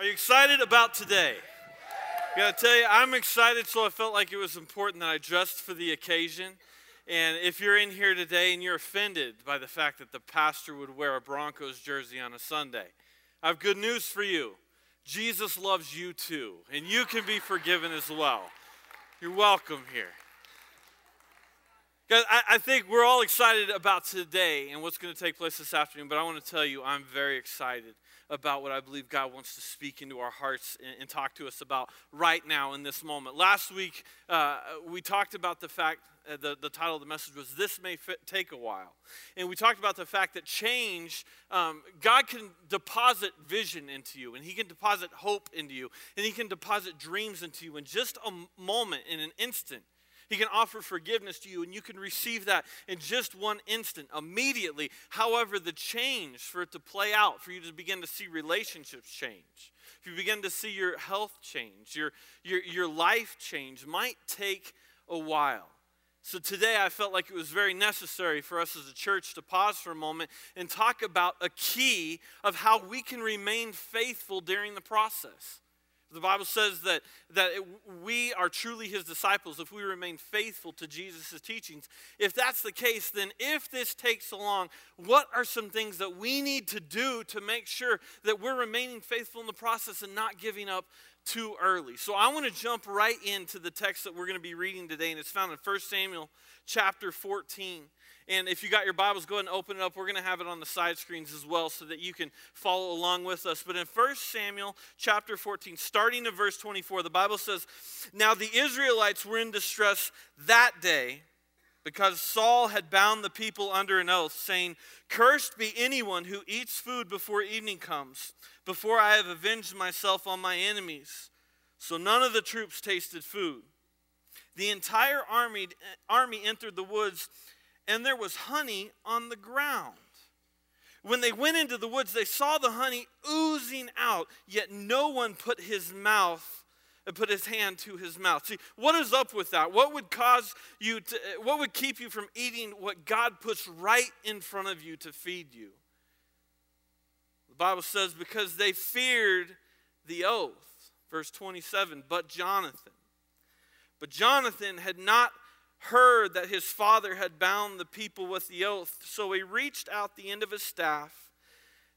Are you excited about today? I gotta tell you, I'm excited, so I felt like it was important that I dressed for the occasion. And if you're in here today and you're offended by the fact that the pastor would wear a Broncos jersey on a Sunday, I have good news for you. Jesus loves you too, and you can be forgiven as well. You're welcome here. Guys, I, I think we're all excited about today and what's going to take place this afternoon, but I want to tell you I'm very excited about what I believe God wants to speak into our hearts and, and talk to us about right now in this moment. Last week, uh, we talked about the fact, uh, the, the title of the message was This May Take a While. And we talked about the fact that change, um, God can deposit vision into you, and He can deposit hope into you, and He can deposit dreams into you in just a moment, in an instant. He can offer forgiveness to you, and you can receive that in just one instant, immediately. However, the change for it to play out, for you to begin to see relationships change, if you begin to see your health change, your, your, your life change, might take a while. So today I felt like it was very necessary for us as a church to pause for a moment and talk about a key of how we can remain faithful during the process. The Bible says that, that it, we are truly his disciples if we remain faithful to Jesus' teachings. If that's the case, then if this takes long, what are some things that we need to do to make sure that we're remaining faithful in the process and not giving up too early? So I want to jump right into the text that we're going to be reading today, and it's found in 1 Samuel chapter 14. And if you got your Bibles, go ahead and open it up. We're going to have it on the side screens as well so that you can follow along with us. But in 1 Samuel chapter 14, starting in verse 24, the Bible says, Now the Israelites were in distress that day because Saul had bound the people under an oath, saying, Cursed be anyone who eats food before evening comes, before I have avenged myself on my enemies. So none of the troops tasted food. The entire army, army entered the woods and there was honey on the ground. When they went into the woods, they saw the honey oozing out, yet no one put his mouth and uh, put his hand to his mouth. See, what is up with that? What would cause you to, uh, what would keep you from eating what God puts right in front of you to feed you? The Bible says, because they feared the oath. Verse 27, but Jonathan. But Jonathan had not heard that his father had bound the people with the oath. So he reached out the end of his staff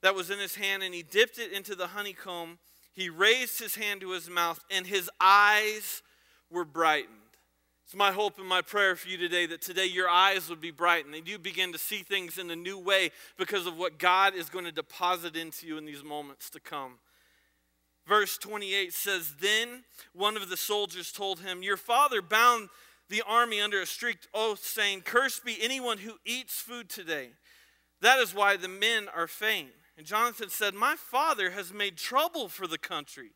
that was in his hand and he dipped it into the honeycomb. He raised his hand to his mouth and his eyes were brightened. It's my hope and my prayer for you today that today your eyes would be brightened and you begin to see things in a new way because of what God is going to deposit into you in these moments to come. Verse 28 says, Then one of the soldiers told him, Your father bound the army under a strict oath, saying, Cursed be anyone who eats food today. That is why the men are faint. And Jonathan said, My father has made trouble for the country.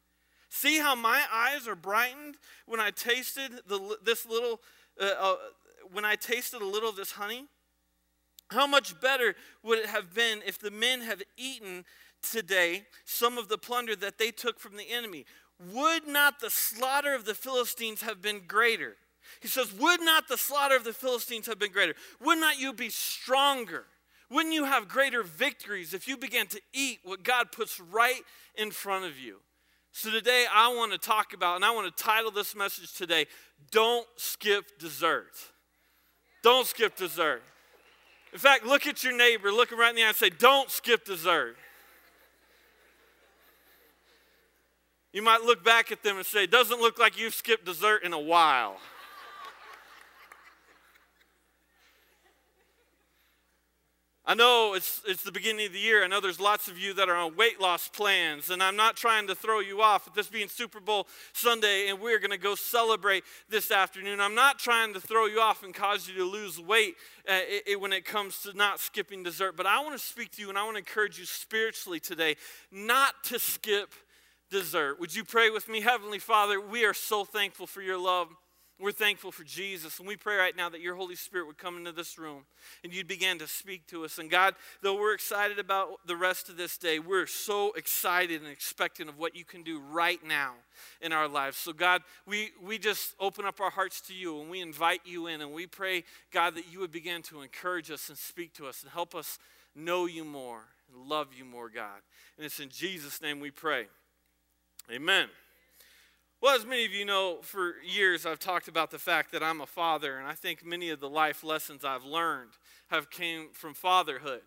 See how my eyes are brightened when I tasted the, this little, uh, uh, when I tasted a little of this honey? How much better would it have been if the men have eaten today some of the plunder that they took from the enemy? Would not the slaughter of the Philistines have been greater? He says, Would not the slaughter of the Philistines have been greater? Would not you be stronger? Wouldn't you have greater victories if you began to eat what God puts right in front of you? So today I want to talk about, and I want to title this message today, Don't Skip Dessert. Don't skip dessert. In fact, look at your neighbor, look him right in the eye and say, Don't skip dessert. You might look back at them and say, doesn't look like you've skipped dessert in a while. I know it's, it's the beginning of the year. I know there's lots of you that are on weight loss plans, and I'm not trying to throw you off. With this being Super Bowl Sunday, and we're going to go celebrate this afternoon, I'm not trying to throw you off and cause you to lose weight uh, it, it, when it comes to not skipping dessert. But I want to speak to you, and I want to encourage you spiritually today not to skip dessert. Would you pray with me? Heavenly Father, we are so thankful for your love. We're thankful for Jesus, and we pray right now that your Holy Spirit would come into this room and you'd begin to speak to us. And God, though we're excited about the rest of this day, we're so excited and expectant of what you can do right now in our lives. So, God, we, we just open up our hearts to you and we invite you in, and we pray, God, that you would begin to encourage us and speak to us and help us know you more and love you more, God. And it's in Jesus' name we pray. Amen. Well, as many of you know, for years I've talked about the fact that I'm a father, and I think many of the life lessons I've learned have came from fatherhood.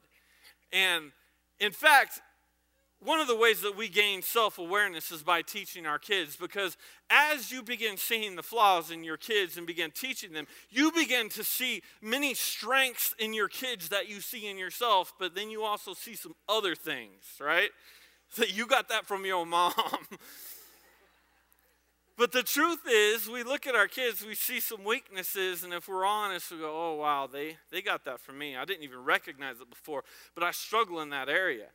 And in fact, one of the ways that we gain self awareness is by teaching our kids because as you begin seeing the flaws in your kids and begin teaching them, you begin to see many strengths in your kids that you see in yourself, but then you also see some other things, right? That you got that from your mom. but the truth is, we look at our kids, we see some weaknesses, and if we're honest, we go, oh, wow, they, they got that from me. I didn't even recognize it before, but I struggle in that area.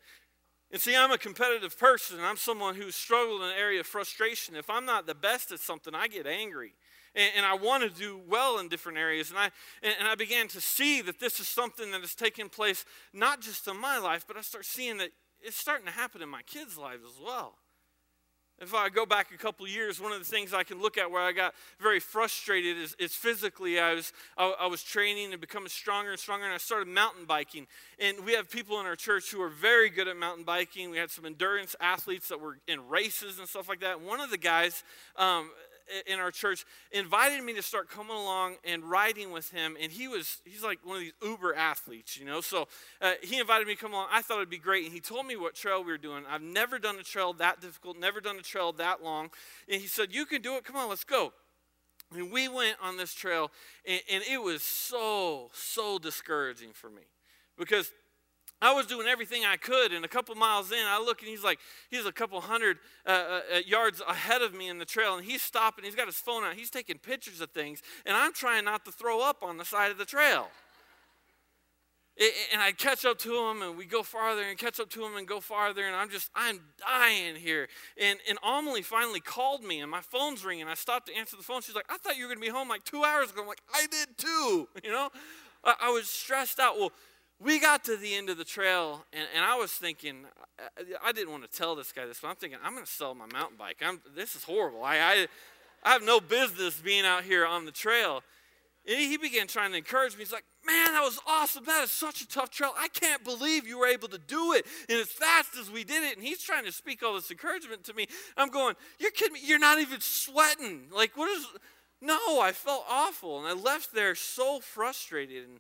And see, I'm a competitive person. I'm someone who's struggled in an area of frustration. If I'm not the best at something, I get angry. And, and I want to do well in different areas. And I, and, and I began to see that this is something that has taken place not just in my life, but I start seeing that it's starting to happen in my kids' lives as well. If I go back a couple years, one of the things I can look at where I got very frustrated is, is physically. I was, I, I, was training and becoming stronger and stronger, and I started mountain biking. And we have people in our church who are very good at mountain biking. We had some endurance athletes that were in races and stuff like that. One of the guys, um, in our church invited me to start coming along and riding with him. And he was he's like one of these uber athletes you know? So uh, he invited me to come along. I thought it'd be great. And he told me what trail we were doing. I've never done a trail that difficult never done a trail that long. And he said you can do it. Come on let's go. And we went on this trail and, and it was so so discouraging for me. Because I was doing everything I could, and a couple miles in, I look and he's like, he's a couple hundred uh, uh, uh, yards ahead of me in the trail, and he's stopping. He's got his phone out. He's taking pictures of things, and I'm trying not to throw up on the side of the trail. It, and I catch up to him, and we go farther, and catch up to him, and go farther, and I'm just, I'm dying here. And and Amelie finally called me, and my phone's ringing. I stopped to answer the phone. She's like, I thought you were gonna be home like two hours ago. I'm like, I did too. You know, I, I was stressed out. Well we got to the end of the trail, and, and I was thinking, I, didn't want to tell this guy this, but I'm thinking, I'm going to sell my mountain bike. I'm, this is horrible. I, I, I have no business being out here on the trail. And he began trying to encourage me. He's like, Man, that was awesome. That is such a tough trail. I can't believe you were able to do it. And as fast as we did it, and he's trying to speak all this encouragement to me, I'm going, You're kidding me. You're not even sweating. Like, what is. No, I felt awful. And I left there so frustrated. And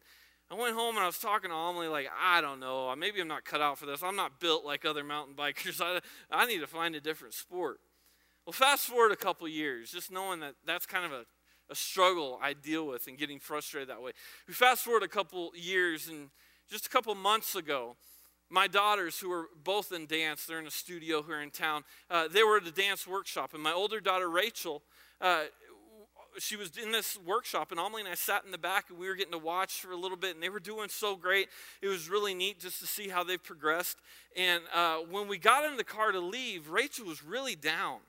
I went home and I was talking to Amelie, like, I don't know, maybe I'm not cut out for this. I'm not built like other mountain bikers. I, I need to find a different sport. Well, fast forward a couple years, just knowing that that's kind of a, a struggle I deal with and getting frustrated that way. We fast forward a couple years, and just a couple months ago, my daughters, who are both in dance, they're in a studio here in town, uh, they were at a dance workshop. And my older daughter, Rachel, uh, she was in this workshop, and Amelie and I sat in the back, and we were getting to watch for a little bit, and they were doing so great. It was really neat just to see how they've progressed. And uh, when we got in the car to leave, Rachel was really down.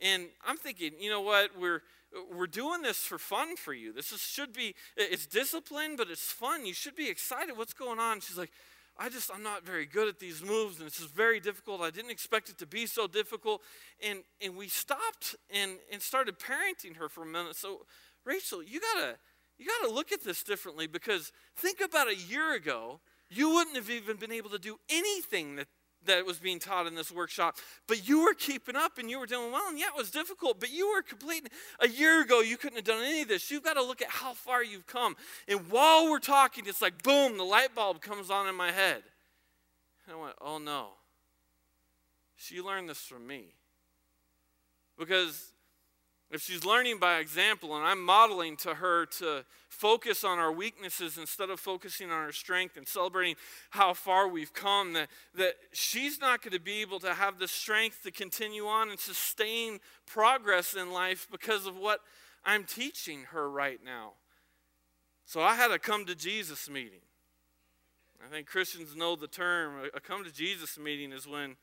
And I'm thinking, you know what? We're we're doing this for fun for you. This is, should be it's discipline, but it's fun. You should be excited. What's going on? She's like, I just, I'm not very good at these moves, and it's is very difficult. I didn't expect it to be so difficult. And, and we stopped and, and started parenting her for a minute. So, Rachel, you gotta, you gotta look at this differently because think about a year ago, you wouldn't have even been able to do anything that that was being taught in this workshop, but you were keeping up and you were doing well. And yeah, it was difficult, but you were completing. A year ago, you couldn't have done any of this. You've got to look at how far you've come. And while we're talking, it's like boom, the light bulb comes on in my head. And I went, oh no. She learned this from me. Because if she's learning by example and I'm modeling to her to focus on our weaknesses instead of focusing on our strength and celebrating how far we've come, that, that she's not going to be able to have the strength to continue on and sustain progress in life because of what I'm teaching her right now. So I had a come to Jesus meeting. I think Christians know the term. A come to Jesus meeting is when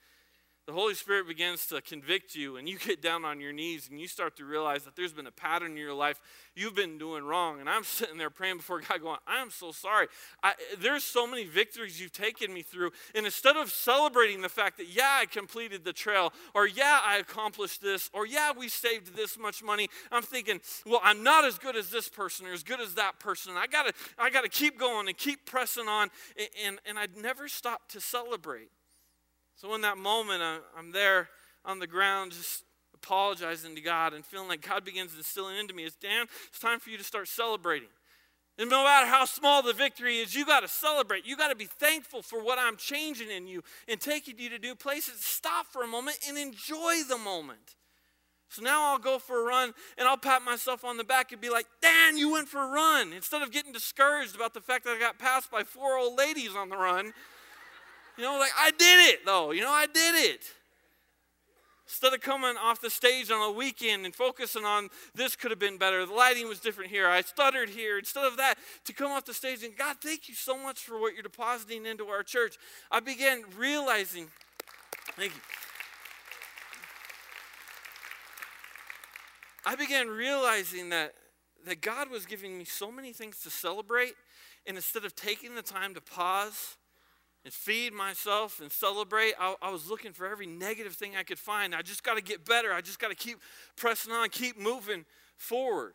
the Holy Spirit begins to convict you, and you get down on your knees and you start to realize that there's been a pattern in your life you've been doing wrong. And I'm sitting there praying before God, going, I'm so sorry. I, there's so many victories you've taken me through. And instead of celebrating the fact that, yeah, I completed the trail, or yeah, I accomplished this, or yeah, we saved this much money, I'm thinking, well, I'm not as good as this person or as good as that person. I gotta, I gotta keep going and keep pressing on. And, and, and I'd never stop to celebrate. So in that moment, I'm there on the ground, just apologizing to God and feeling like God begins instilling into me is Dan, it's time for you to start celebrating. And no matter how small the victory is, you got to celebrate. You got to be thankful for what I'm changing in you and taking you to new places. Stop for a moment and enjoy the moment. So now I'll go for a run and I'll pat myself on the back and be like, Dan, you went for a run. Instead of getting discouraged about the fact that I got passed by four old ladies on the run, you know, like I did it though. You know, I did it. Instead of coming off the stage on a weekend and focusing on this could have been better, the lighting was different here, I stuttered here. Instead of that, to come off the stage and God, thank you so much for what you're depositing into our church. I began realizing, thank you. I began realizing that, that God was giving me so many things to celebrate, and instead of taking the time to pause and feed myself and celebrate. I, I, was looking for every negative thing I could find. I just got to get better. I just got to keep pressing on, keep moving forward.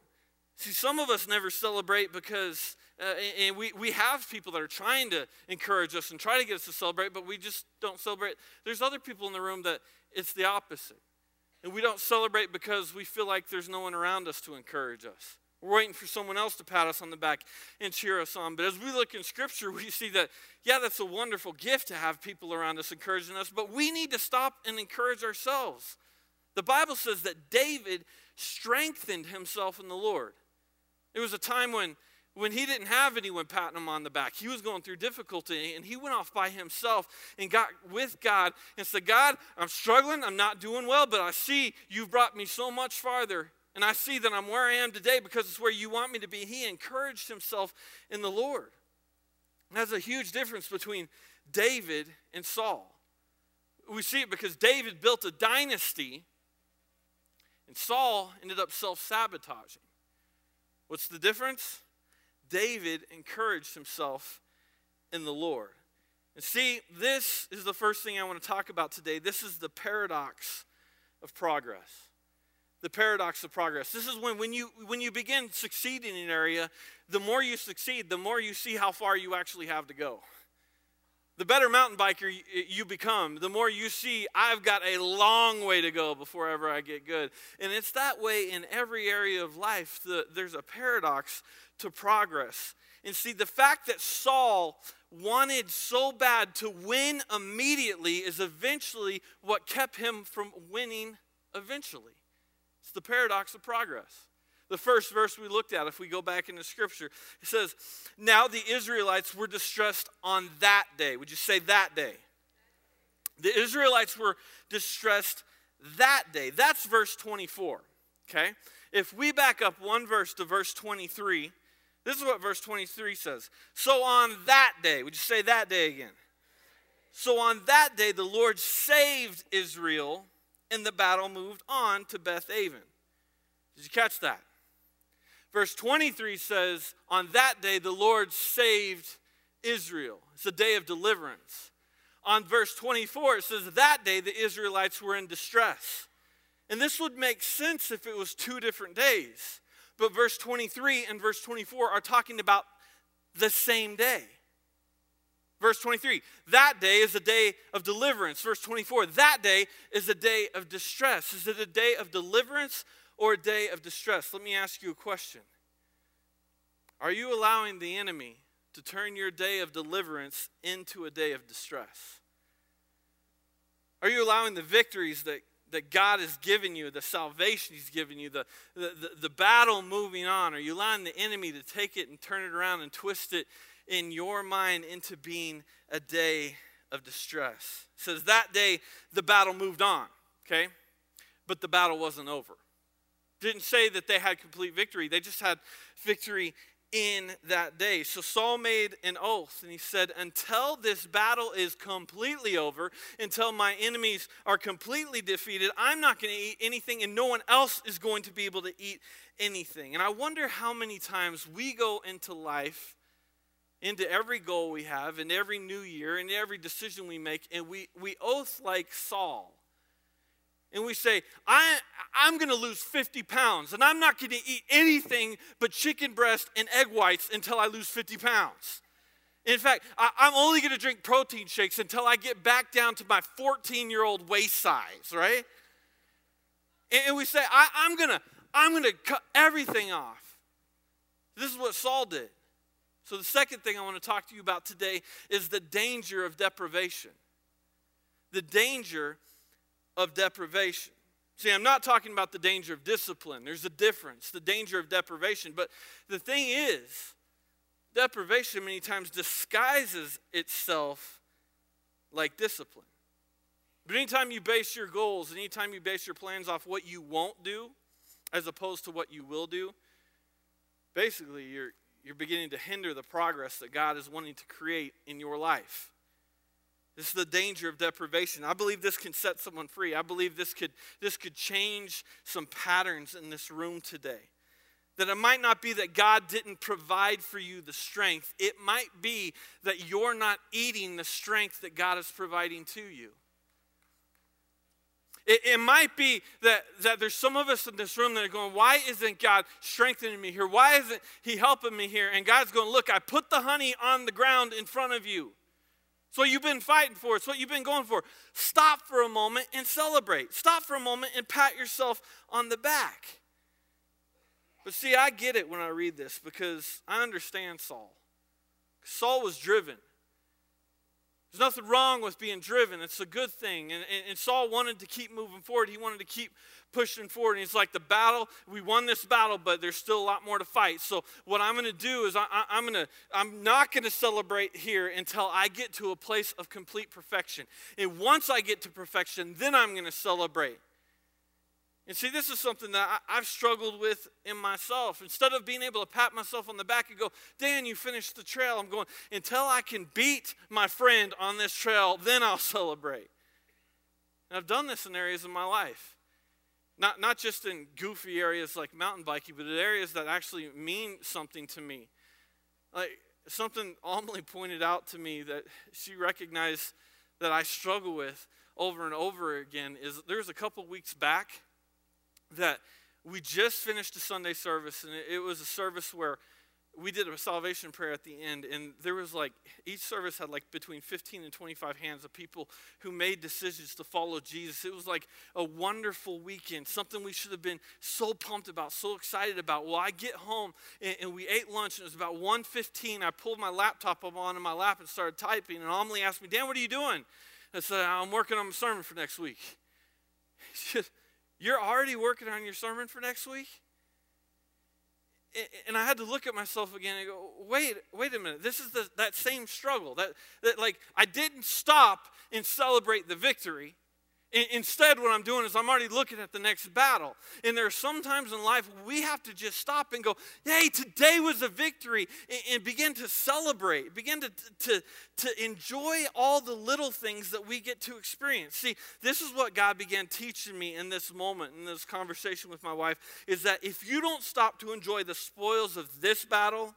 See, some of us never celebrate because, uh, and we, we have people that are trying to encourage us and try to get us to celebrate, but we just don't celebrate. There's other people in the room that it's the opposite. And we don't celebrate because we feel like there's no one around us to encourage us. We're waiting for someone else to pat us on the back and cheer us on. But as we look in Scripture, we see that, yeah, that's a wonderful gift to have people around us encouraging us, but we need to stop and encourage ourselves. The Bible says that David strengthened himself in the Lord. It was a time when, when he didn't have anyone patting him on the back. He was going through difficulty, and he went off by himself and got with God and said, God, I'm struggling. I'm not doing well, but I see you've brought me so much farther and I see that I'm where I am today because it's where you want me to be. He encouraged himself in the Lord. And that's a huge difference between David and Saul. We see it because David built a dynasty, and Saul ended up self sabotaging. What's the difference? David encouraged himself in the Lord. And see, this is the first thing I want to talk about today. This is the paradox of progress the paradox of progress. This is when, when, you, when you begin succeeding in an area, the more you succeed, the more you see how far you actually have to go. The better mountain biker you become, the more you see, I've got a long way to go before ever I get good. And it's that way in every area of life. The, there's a paradox to progress. And see, the fact that Saul wanted so bad to win immediately is eventually what kept him from winning eventually the paradox of progress. The first verse we looked at, if we go back into scripture, it says, Now the Israelites were distressed on that day. Would you say that day? The Israelites were distressed that day. That's verse 24. Okay? If we back up one verse to verse 23, this is what verse 23 says. So on that day, would you say that day again? So on that day, the Lord saved Israel and the battle moved on to Beth Aven. Did you catch that? Verse 23 says, On that day the Lord saved Israel. It's a day of deliverance. On verse 24, it says, That day the Israelites were in distress. And this would make sense if it was two different days. But verse 23 and verse 24 are talking about the same day. Verse 23, that day is a day of deliverance. Verse 24, that day is a day of distress. Is it a day of deliverance or a day of distress? Let me ask you a question. Are you allowing the enemy to turn your day of deliverance into a day of distress? Are you allowing the victories that, that God has given you, the salvation He's given you, the, the, the, the battle moving on? Are you allowing the enemy to take it and turn it around and twist it in your mind into being a day of distress. It says that day the battle moved on, okay? But the battle wasn't over. Didn't say that they had complete victory. They just had victory in that day. So Saul made an oath and he said, Until this battle is completely over, until my enemies are completely defeated, I'm not going to eat anything and no one else is going to be able to eat anything. And I wonder how many times we go into life into every goal we have, in every new year, in every decision we make, and we, we oath like Saul. And we say, I, I'm going to lose 50 pounds, and I'm not going to eat anything but chicken breast and egg whites until I lose 50 pounds. In fact, I, am only going to drink protein shakes until I get back down to my 14 year old waist size, right? And, and we say, I, I'm going to I'm going to cut everything off. This is what Saul did. So, the second thing I want to talk to you about today is the danger of deprivation. The danger of deprivation. See, I'm not talking about the danger of discipline. There's a difference, the danger of deprivation. But the thing is, deprivation many times disguises itself like discipline. But anytime you base your goals, anytime you base your plans off what you won't do as opposed to what you will do, basically you're, you're beginning to hinder the progress that God is wanting to create in your life. This is the danger of deprivation. I believe this can set someone free. I believe this could, this could change some patterns in this room today. That it might not be that God didn't provide for you the strength, it might be that you're not eating the strength that God is providing to you. It, it, might be that, that there's some of us in this room that are going, Why isn't God strengthening me here? Why isn't He helping me here? And God's going, Look, I put the honey on the ground in front of you. It's what you've been fighting for. It's what you've been going for. Stop for a moment and celebrate. Stop for a moment and pat yourself on the back. But see, I get it when I read this because I understand Saul. Saul was driven. There's nothing wrong with being driven. It's a good thing. And, and, and, Saul wanted to keep moving forward. He wanted to keep pushing forward. And he's like, the battle, we won this battle, but there's still a lot more to fight. So what I'm going to do is I, am going to, I'm not going to celebrate here until I get to a place of complete perfection. And once I get to perfection, then I'm going to celebrate. And see, this is something that I, have struggled with in myself. Instead of being able to pat myself on the back and go, Dan, you finished the trail, I'm going, until I can beat my friend on this trail, then I'll celebrate. And I've done this in areas of my life. Not, not just in goofy areas like mountain biking, but in areas that actually mean something to me. Like something Amelie pointed out to me that she recognized that I struggle with over and over again is there was a couple weeks back that we just finished a Sunday service, and it was a service where we did a salvation prayer at the end, and there was like each service had like between 15 and 25 hands of people who made decisions to follow Jesus. It was like a wonderful weekend, something we should have been so pumped about, so excited about. Well, I get home and, and we ate lunch, and it was about 1:15. I pulled my laptop up onto my lap and started typing, and Amelie asked me, "Dan, what are you doing?" I said, "I'm working on a sermon for next week." Just, you're already working on your sermon for next week? And I had to look at myself again and go, wait, wait a minute. This is the, that same struggle. That, that, like, I didn't stop and celebrate the victory. Instead, what I'm doing is I'm already looking at the next battle. And there are some times in life we have to just stop and go, hey, today was a victory, and begin to celebrate, begin to, to, to enjoy all the little things that we get to experience. See, this is what God began teaching me in this moment, in this conversation with my wife, is that if you don't stop to enjoy the spoils of this battle,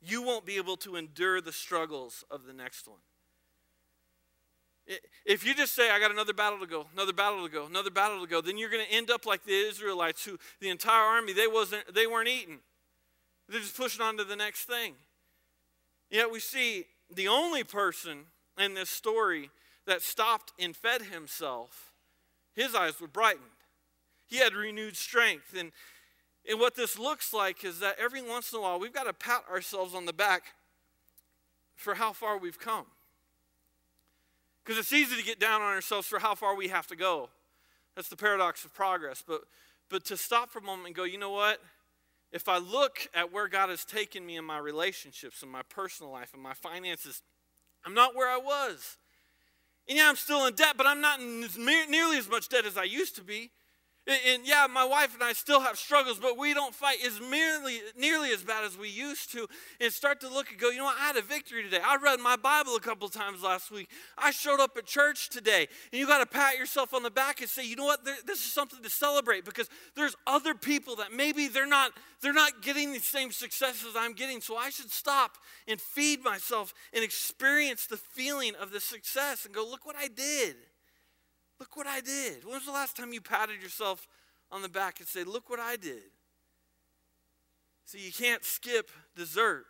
you won't be able to endure the struggles of the next one. If you just say, I got another battle to go, another battle to go, another battle to go, then you're going to end up like the Israelites who the entire army, they, wasn't, they weren't eating. They're just pushing on to the next thing. Yet we see the only person in this story that stopped and fed himself, his eyes were brightened. He had renewed strength. And, and what this looks like is that every once in a while, we've got to pat ourselves on the back for how far we've come. Because it's easy to get down on ourselves for how far we have to go. That's the paradox of progress. But, but to stop for a moment and go, you know what? If I look at where God has taken me in my relationships, in my personal life, in my finances, I'm not where I was. And yeah, I'm still in debt, but I'm not in nearly as much debt as I used to be. And yeah, my wife and I still have struggles, but we don't fight as merely, nearly as bad as we used to. And start to look and go, you know what? I had a victory today. I read my Bible a couple times last week. I showed up at church today. And you got to pat yourself on the back and say, you know what? This is something to celebrate because there's other people that maybe they're not, they're not getting the same successes I'm getting. So I should stop and feed myself and experience the feeling of the success and go, look what I did. Look what I did. When was the last time you patted yourself on the back and said, Look what I did? See, you can't skip dessert.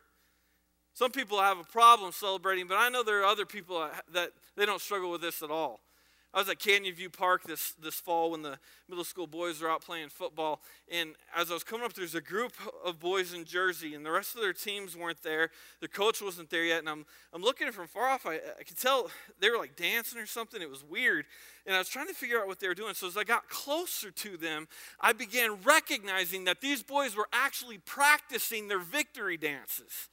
Some people have a problem celebrating, but I know there are other people that they don't struggle with this at all. I was at Canyon View Park this, this fall when the middle school boys were out playing football. And as I was coming up, there's a group of boys in Jersey, and the rest of their teams weren't there. The coach wasn't there yet. And I'm, I'm looking from far off. I, I could tell they were like dancing or something. It was weird. And I was trying to figure out what they were doing. So as I got closer to them, I began recognizing that these boys were actually practicing their victory dances.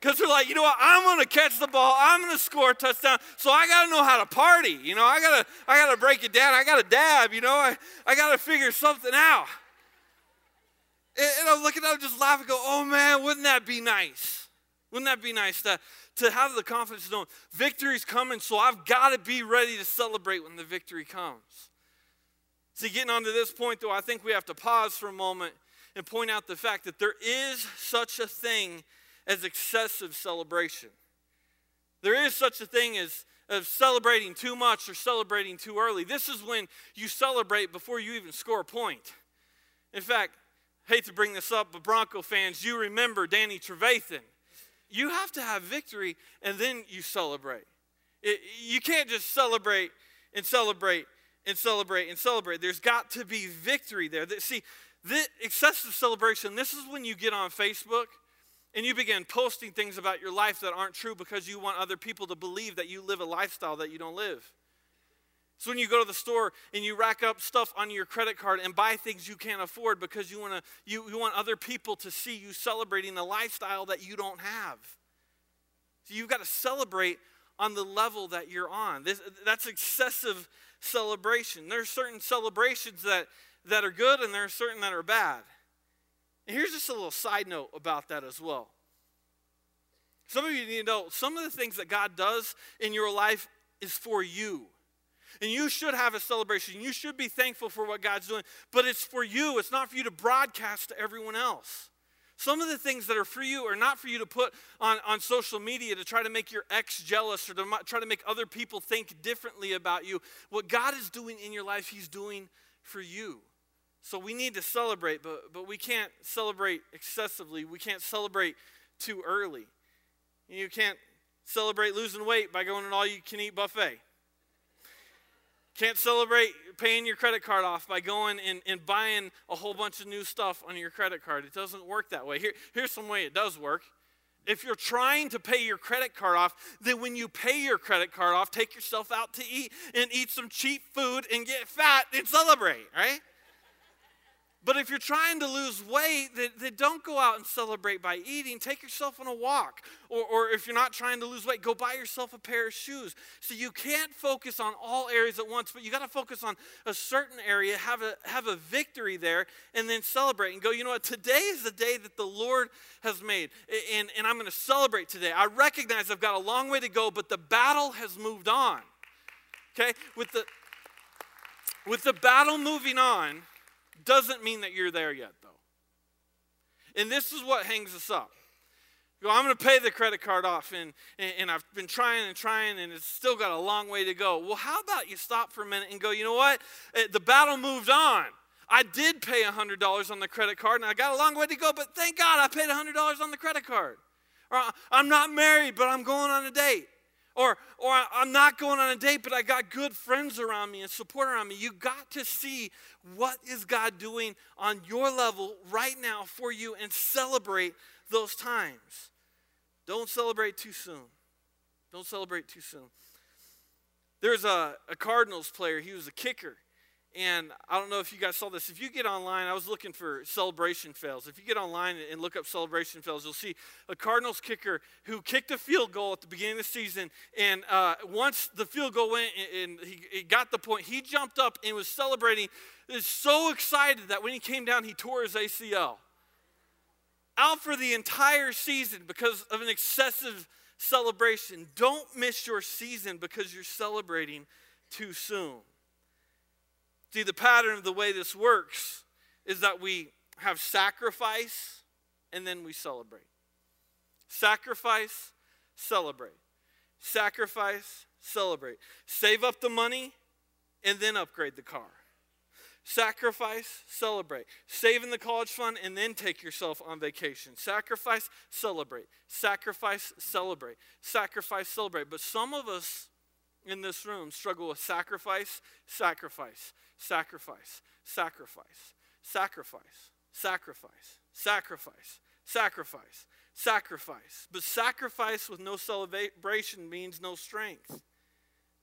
Because they're like, you know what? I'm going to catch the ball. I'm going to score a touchdown. So I got to know how to party. You know, I got to I got to break it down. I got to dab. You know, I, I got to figure something out. And, and I'm looking at them just laughing, go, oh man, wouldn't that be nice? Wouldn't that be nice to, to have the confidence to know victory's coming, so I've got to be ready to celebrate when the victory comes. See, getting onto this point, though, I think we have to pause for a moment and point out the fact that there is such a thing as excessive celebration. There is such a thing as of celebrating too much or celebrating too early. This is when you celebrate before you even score a point. In fact, hate to bring this up, but Bronco fans, you remember Danny Trevathan. You have to have victory and then you celebrate. It, you can't just celebrate and celebrate and celebrate and celebrate. There's got to be victory there. See, the excessive celebration, this is when you get on Facebook and you begin posting things about your life that aren't true because you want other people to believe that you live a lifestyle that you don't live. So when you go to the store and you rack up stuff on your credit card and buy things you can't afford because you want to you, you want other people to see you celebrating a lifestyle that you don't have. So you've got to celebrate on the level that you're on. This, that's excessive celebration. There are certain celebrations that, that are good and there are certain that are bad. And here's just a little side note about that as well. Some of you need to know some of the things that God does in your life is for you. And you should have a celebration. You should be thankful for what God's doing, but it's for you. It's not for you to broadcast to everyone else. Some of the things that are for you are not for you to put on, on social media to try to make your ex jealous or to try to make other people think differently about you. What God is doing in your life, He's doing for you. So we need to celebrate, but, but we can't celebrate excessively. We can't celebrate too early. You can't celebrate losing weight by going to an all you can eat buffet. Can't celebrate paying your credit card off by going and, and buying a whole bunch of new stuff on your credit card. It doesn't work that way. Here, here's some way it does work. If you're trying to pay your credit card off, then when you pay your credit card off, take yourself out to eat and eat some cheap food and get fat and celebrate, right? But if you're trying to lose weight, then, then, don't go out and celebrate by eating. Take yourself on a walk. Or, or if you're not trying to lose weight, go buy yourself a pair of shoes. So you can't focus on all areas at once, but you got to focus on a certain area, have a, have a victory there, and then celebrate and go, you know what, today is the day that the Lord has made. And, and I'm going to celebrate today. I recognize I've got a long way to go, but the battle has moved on. Okay? With the, with the battle moving on, doesn't mean that you're there yet, though. And this is what hangs us up. Go, I'm going to pay the credit card off, and, and, and, I've been trying and trying, and it's still got a long way to go. Well, how about you stop for a minute and go, you know what? Eh, the battle moved on. I did pay $100 on the credit card, and I got a long way to go, but thank God I paid $100 on the credit card. Or I'm not married, but I'm going on a date. Or, or I'm not going on a date, but I got good friends around me and support around me. You got to see what is God doing on your level right now for you and celebrate those times. Don't celebrate too soon. Don't celebrate too soon. There's a, a Cardinals player, he was a kicker and I don't know if you guys saw this. If you get online, I was looking for celebration fails. If you get online and look up celebration fails, you'll see a Cardinals kicker who kicked a field goal at the beginning of the season. And uh, once the field goal went and he, he, got the point, he jumped up and was celebrating. Was so excited that when he came down, he tore his ACL. Out for the entire season because of an excessive celebration. Don't miss your season because you're celebrating too soon. See, the pattern of the way this works is that we have sacrifice and then we celebrate. Sacrifice, celebrate. Sacrifice, celebrate. Save up the money and then upgrade the car. Sacrifice, celebrate. Save in the college fund and then take yourself on vacation. Sacrifice, celebrate. Sacrifice, celebrate. Sacrifice, celebrate. But some of us in this room struggle with sacrifice, sacrifice, sacrifice, sacrifice, sacrifice, sacrifice, sacrifice, sacrifice, sacrifice. But sacrifice with no celebration means no strength.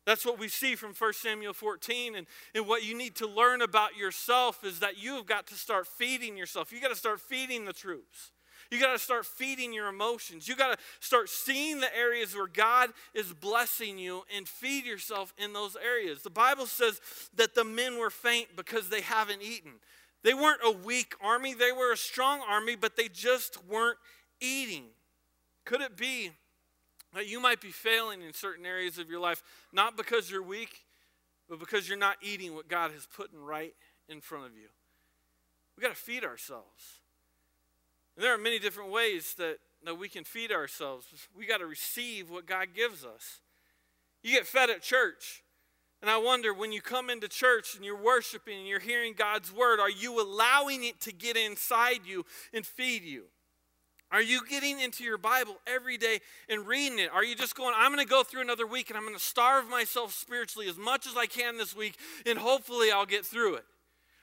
That's what we see from 1 Samuel 14. And, and what you need to learn about yourself is that you have got to start feeding yourself. You got to start feeding the troops. You got to start feeding your emotions. You got to start seeing the areas where God is blessing you and feed yourself in those areas. The Bible says that the men were faint because they haven't eaten. They weren't a weak army, they were a strong army, but they just weren't eating. Could it be that you might be failing in certain areas of your life, not because you're weak, but because you're not eating what God has put in right in front of you. We got to feed ourselves. And there are many different ways that, that we can feed ourselves. We got to receive what God gives us. You get fed at church. And I wonder when you come into church and you're worshiping and you're hearing God's word, are you allowing it to get inside you and feed you? Are you getting into your Bible every day and reading it? Are you just going, I'm going to go through another week and I'm going to starve myself spiritually as much as I can this week and hopefully I'll get through it?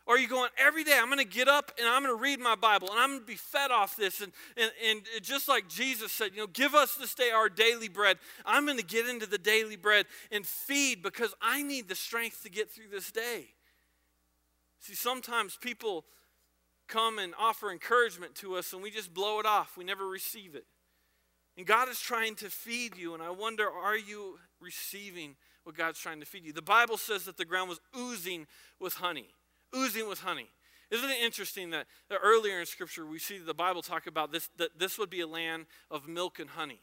Or are you going, every day I'm going to get up and I'm going to read my Bible and I'm going to be fed off this? And, and, and just like Jesus said, you know, give us this day our daily bread. I'm going to get into the daily bread and feed because I need the strength to get through this day. See, sometimes people come and offer encouragement to us and we just blow it off. We never receive it. And God is trying to feed you, and I wonder, are you receiving what God's trying to feed you? The Bible says that the ground was oozing with honey. Oozing with honey. Isn't it interesting that, earlier in Scripture we see the Bible talk about this, that this would be a land of milk and honey?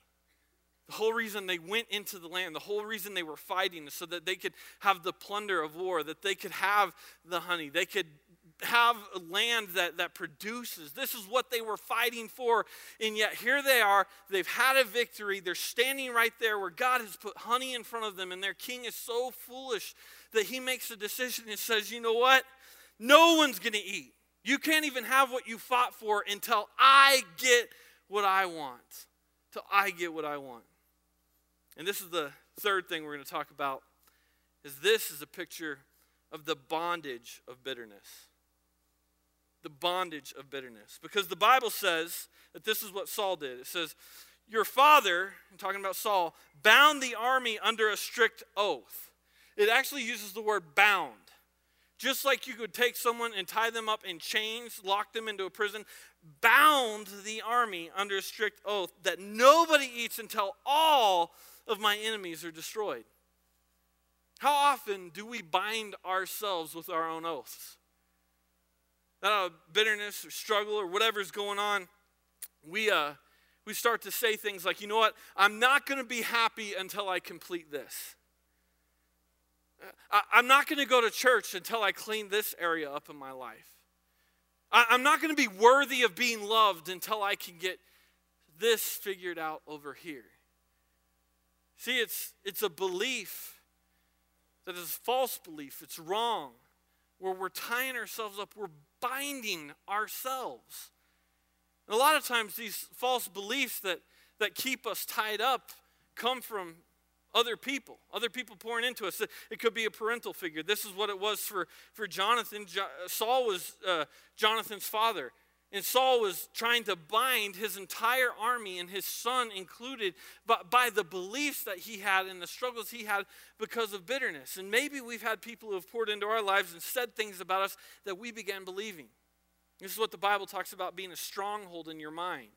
The whole reason they went into the land, the whole reason they were fighting is so that they could have the plunder of war, that they could have the honey, they could have land that, that produces. This is what they were fighting for. And yet here they are. They've had a victory. They're standing right there where God has put honey in front of them. And their king is so foolish that he makes a decision and says, you know what? No one's going to eat. You can't even have what you fought for until I get what I want. Till I get what I want. And this is the third thing we're going to talk about is this is a picture of the bondage of bitterness the bondage of bitterness. Because the Bible says that this is what Saul did. It says, Your father, I'm talking about Saul, bound the army under a strict oath. It actually uses the word bound. Just like you could take someone and tie them up in chains, lock them into a prison, bound the army under a strict oath that nobody eats until all of my enemies are destroyed. How often do we bind ourselves with our own oaths? out of bitterness or struggle or whatever's going on, we, uh, we start to say things like, you know what, I'm not going to be happy until I complete this. Uh, I, I'm not going to go to church until I clean this area up in my life. I'm not going to be worthy of being loved until I can get this figured out over here. See, it's, it's a belief that is false belief. It's wrong. Where we're tying ourselves up, we're binding ourselves. And a lot of times, these false beliefs that, that keep us tied up come from other people, other people pouring into us. It could be a parental figure. This is what it was for, for Jonathan. Jo- Saul was uh, Jonathan's father. And Saul was trying to bind his entire army and his son included but by the beliefs that he had and the struggles he had because of bitterness. And maybe we've had people who have poured into our lives and said things about us that we began believing. This is what the Bible talks about being a stronghold in your mind.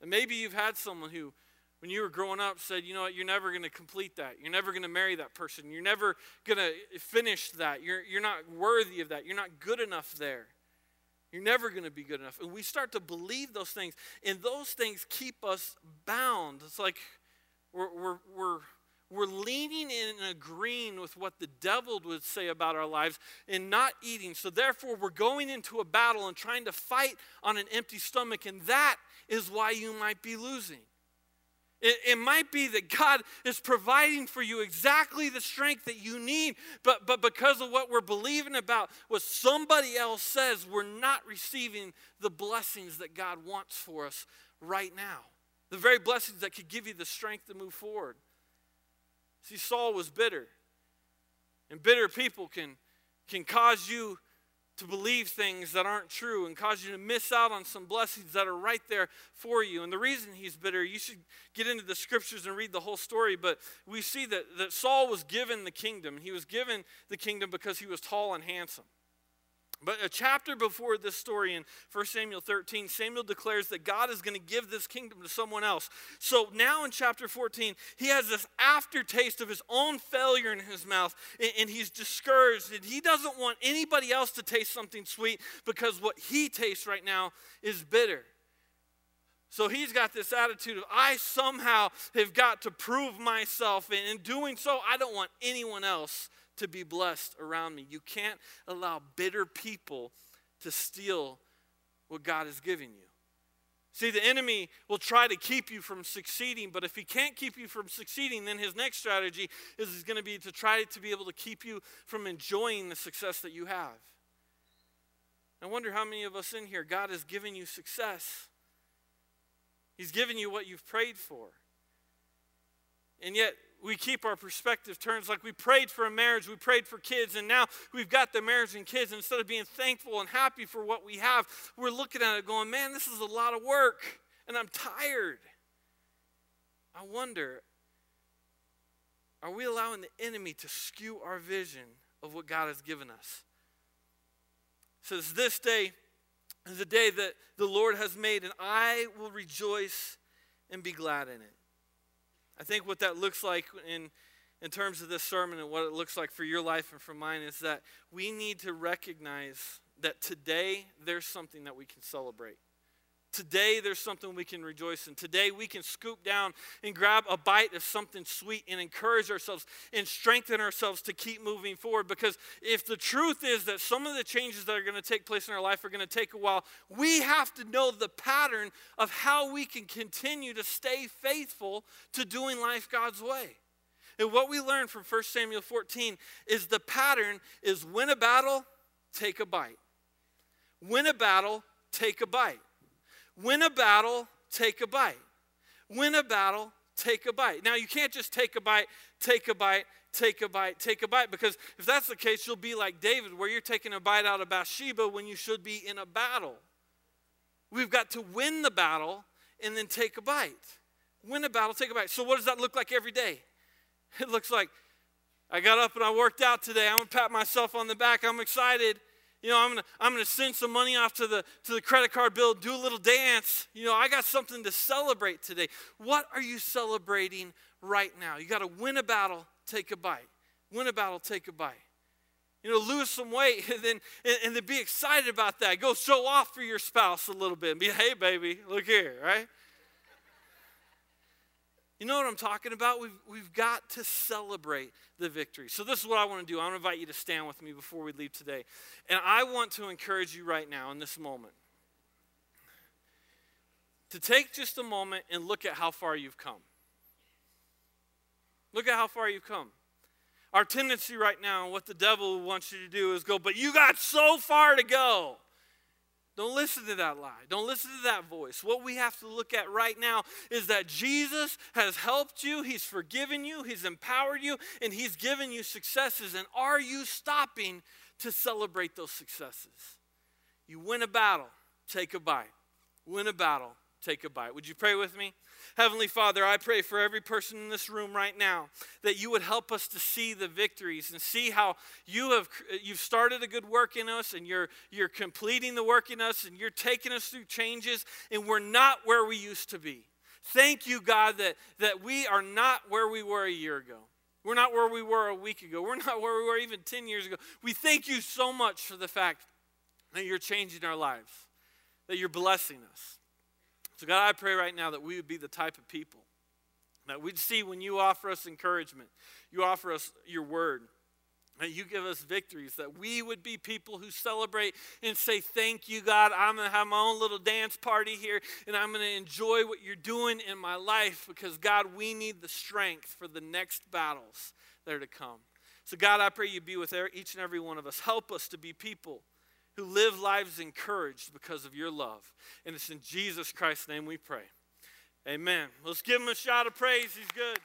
And maybe you've had someone who, when you were growing up, said, you know what, you're never going to complete that. You're never going to marry that person. You're never going to finish that. You're, you're not worthy of that. You're not good enough there. You're never going to be good enough. And we start to believe those things, and those things keep us bound. It's like we're, we're, we're, we're leaning in and agreeing with what the devil would say about our lives and not eating. So, therefore, we're going into a battle and trying to fight on an empty stomach, and that is why you might be losing. It, it, might be that God is providing for you exactly the strength that you need, but, but because of what we're believing about what somebody else says, we're not receiving the blessings that God wants for us right now. The very blessings that could give you the strength to move forward. See, Saul was bitter. And bitter people can, can cause you to believe things that aren't true and cause you to miss out on some blessings that are right there for you. And the reason he's bitter, you should get into the scriptures and read the whole story, but we see that, that Saul was given the kingdom. He was given the kingdom because he was tall and handsome. But a chapter before this story in 1 Samuel 13, Samuel declares that God is going to give this kingdom to someone else. So now in chapter 14, he has this aftertaste of his own failure in his mouth, and he's discouraged, and he doesn't want anybody else to taste something sweet because what he tastes right now is bitter. So he's got this attitude of, I somehow have got to prove myself, and in doing so, I don't want anyone else to be blessed around me. You can't allow bitter people to steal what God has given you. See, the enemy will try to keep you from succeeding, but if he can't keep you from succeeding, then his next strategy is going to be to try to be able to keep you from enjoying the success that you have. I wonder how many of us in here, God has given you success. He's given you what you've prayed for. And yet, we keep our perspective turns like we prayed for a marriage, we prayed for kids, and now we've got the marriage and kids. And instead of being thankful and happy for what we have, we're looking at it going, man, this is a lot of work, and I'm tired. I wonder, are we allowing the enemy to skew our vision of what God has given us? It says, This day is the day that the Lord has made, and I will rejoice and be glad in it. I think what that looks like in, in terms of this sermon and what it looks like for your life and for mine is that we need to recognize that today there's something that we can celebrate. Today, there's something we can rejoice in. Today, we can scoop down and grab a bite of something sweet and encourage ourselves and strengthen ourselves to keep moving forward. Because if the truth is that some of the changes that are going to take place in our life are going to take a while, we have to know the pattern of how we can continue to stay faithful to doing life God's way. And what we learn from 1 Samuel 14 is the pattern is win a battle, take a bite. Win a battle, take a bite. Win a battle, take a bite. Win a battle, take a bite. Now, you can't just take a bite, take a bite, take a bite, take a bite, because if that's the case, you'll be like David, where you're taking a bite out of Bathsheba when you should be in a battle. We've got to win the battle and then take a bite. Win a battle, take a bite. So, what does that look like every day? It looks like I got up and I worked out today. I'm gonna pat myself on the back. I'm excited. You know, I'm gonna, I'm gonna send some money off to the, to the credit card bill, do a little dance. You know, I got something to celebrate today. What are you celebrating right now? You got to win a battle, take a bite. Win a battle, take a bite. You know, lose some weight and then, and, and then be excited about that. Go show off for your spouse a little bit and be, hey, baby, look here, right? You know what I'm talking about? We've, we've got to celebrate the victory. So, this is what I want to do. I want to invite you to stand with me before we leave today. And I want to encourage you right now in this moment to take just a moment and look at how far you've come. Look at how far you've come. Our tendency right now, what the devil wants you to do is go, but you got so far to go. Don't listen to that lie. Don't listen to that voice. What we have to look at right now is that Jesus has helped you, He's forgiven you, He's empowered you, and He's given you successes. And are you stopping to celebrate those successes? You win a battle, take a bite. Win a battle, take a bite. Would you pray with me? Heavenly Father, I pray for every person in this room right now that you would help us to see the victories and see how you have you've started a good work in us and you're you're completing the work in us and you're taking us through changes and we're not where we used to be. Thank you, God, that, that we are not where we were a year ago. We're not where we were a week ago. We're not where we were even 10 years ago. We thank you so much for the fact that you're changing our lives, that you're blessing us. So, God, I pray right now that we would be the type of people that we'd see when you offer us encouragement, you offer us your word, that you give us victories, that we would be people who celebrate and say, Thank you, God. I'm going to have my own little dance party here, and I'm going to enjoy what you're doing in my life because, God, we need the strength for the next battles that are to come. So, God, I pray you be with each and every one of us. Help us to be people who live lives encouraged because of your love. And it's in Jesus Christ's name we pray. Amen. Let's give him a shout of praise. He's good.